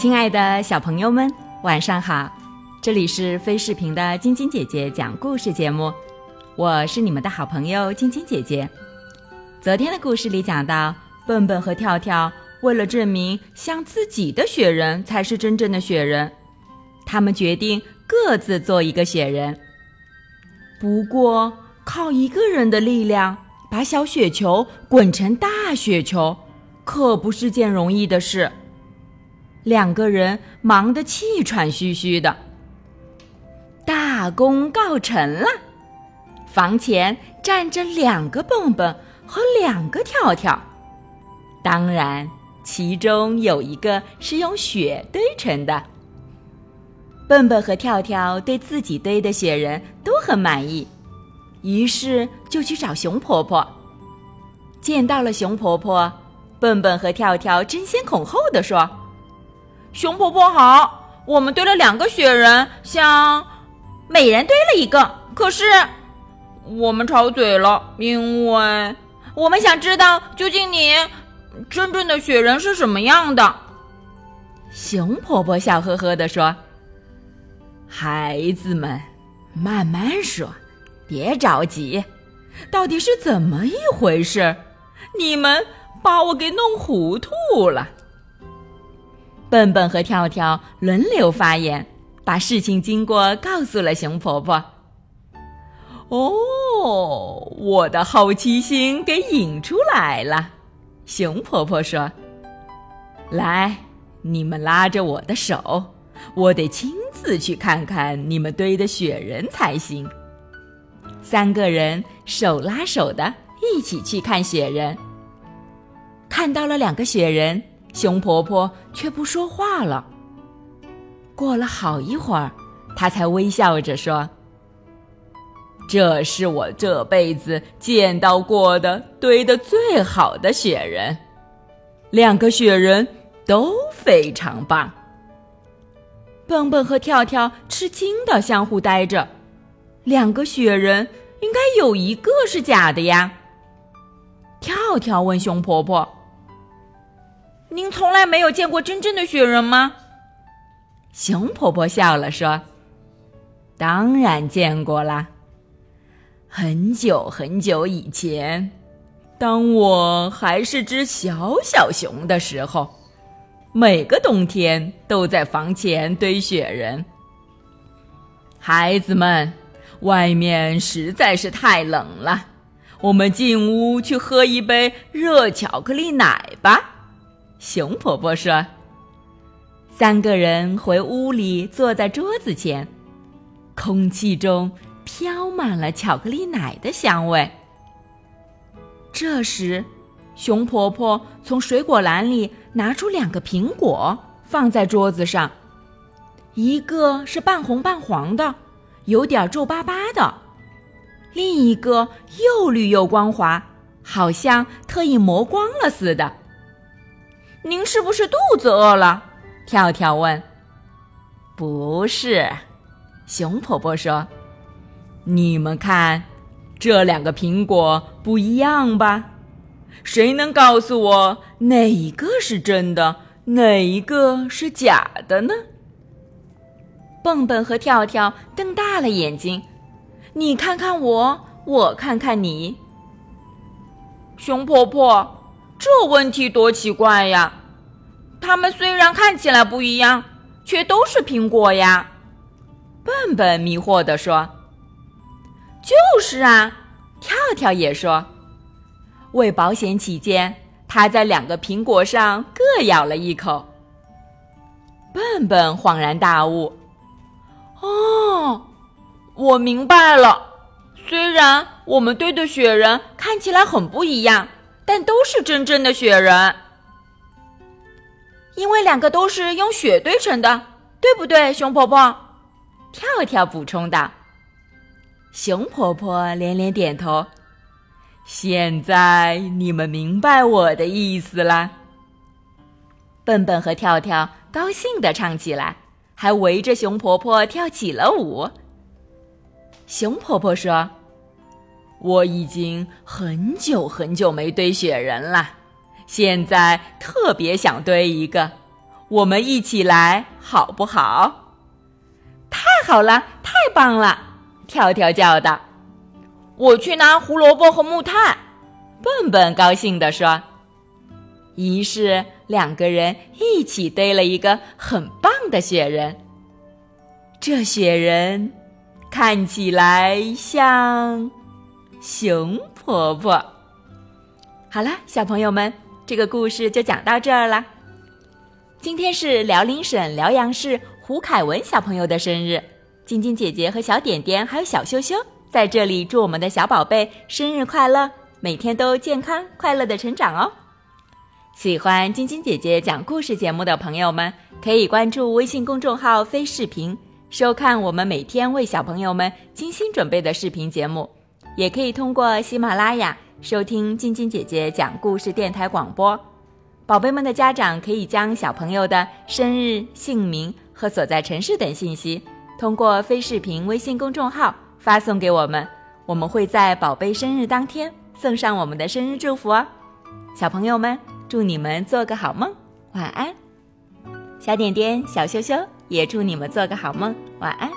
亲爱的小朋友们，晚上好！这里是飞视频的晶晶姐姐讲故事节目，我是你们的好朋友晶晶姐姐。昨天的故事里讲到，笨笨和跳跳为了证明像自己的雪人才是真正的雪人，他们决定各自做一个雪人。不过，靠一个人的力量把小雪球滚成大雪球，可不是件容易的事。两个人忙得气喘吁吁的，大功告成了。房前站着两个蹦蹦和两个跳跳，当然，其中有一个是用雪堆成的。蹦蹦和跳跳对自己堆的雪人都很满意，于是就去找熊婆婆。见到了熊婆婆，蹦蹦和跳跳争先恐后的说。熊婆婆好，我们堆了两个雪人，像每人堆了一个。可是我们吵嘴了，因为我们想知道究竟你真正的雪人是什么样的。熊婆婆笑呵呵地说：“孩子们，慢慢说，别着急，到底是怎么一回事？你们把我给弄糊涂了。”笨笨和跳跳轮流发言，把事情经过告诉了熊婆婆。哦，我的好奇心给引出来了，熊婆婆说：“来，你们拉着我的手，我得亲自去看看你们堆的雪人才行。”三个人手拉手的一起去看雪人，看到了两个雪人。熊婆婆却不说话了。过了好一会儿，她才微笑着说：“这是我这辈子见到过的堆的最好的雪人，两个雪人都非常棒。”蹦蹦和跳跳吃惊的相互呆着，两个雪人应该有一个是假的呀。跳跳问熊婆婆。您从来没有见过真正的雪人吗？熊婆婆笑了说：“当然见过啦。很久很久以前，当我还是只小小熊的时候，每个冬天都在房前堆雪人。孩子们，外面实在是太冷了，我们进屋去喝一杯热巧克力奶吧。”熊婆婆说：“三个人回屋里，坐在桌子前，空气中飘满了巧克力奶的香味。这时，熊婆婆从水果篮里拿出两个苹果，放在桌子上，一个是半红半黄的，有点皱巴巴的；另一个又绿又光滑，好像特意磨光了似的。”您是不是肚子饿了？跳跳问。不是，熊婆婆说：“你们看，这两个苹果不一样吧？谁能告诉我哪个是真的，哪一个是假的呢？”蹦蹦和跳跳瞪大了眼睛，你看看我，我看看你。熊婆婆。这问题多奇怪呀！它们虽然看起来不一样，却都是苹果呀。笨笨迷惑地说：“就是啊。”跳跳也说：“为保险起见，他在两个苹果上各咬了一口。”笨笨恍然大悟：“哦，我明白了。虽然我们堆的雪人看起来很不一样。”但都是真正的雪人，因为两个都是用雪堆成的，对不对？熊婆婆，跳跳补充道。熊婆婆连连点头。现在你们明白我的意思啦。笨笨和跳跳高兴的唱起来，还围着熊婆婆跳起了舞。熊婆婆说。我已经很久很久没堆雪人了，现在特别想堆一个。我们一起来好不好？太好了，太棒了！跳跳叫道：“我去拿胡萝卜和木炭。”笨笨高兴地说。于是两个人一起堆了一个很棒的雪人。这雪人看起来像熊婆婆。好了，小朋友们，这个故事就讲到这儿了。今天是辽宁省辽阳市胡凯文小朋友的生日，晶晶姐姐和小点点还有小羞羞在这里祝我们的小宝贝生日快乐，每天都健康快乐的成长哦。喜欢晶晶姐姐讲故事节目的朋友们，可以关注微信公众号“飞视频”，收看我们每天为小朋友们精心准备的视频节目，也可以通过喜马拉雅收听晶晶姐姐讲故事电台广播。宝贝们的家长可以将小朋友的生日、姓名和所在城市等信息，通过飞视频微信公众号发送给我们，我们会在宝贝生日当天送上我们的生日祝福哦。小朋友们，祝你们做个好梦，晚安。小点点、小羞羞也祝你们做个好梦，晚安。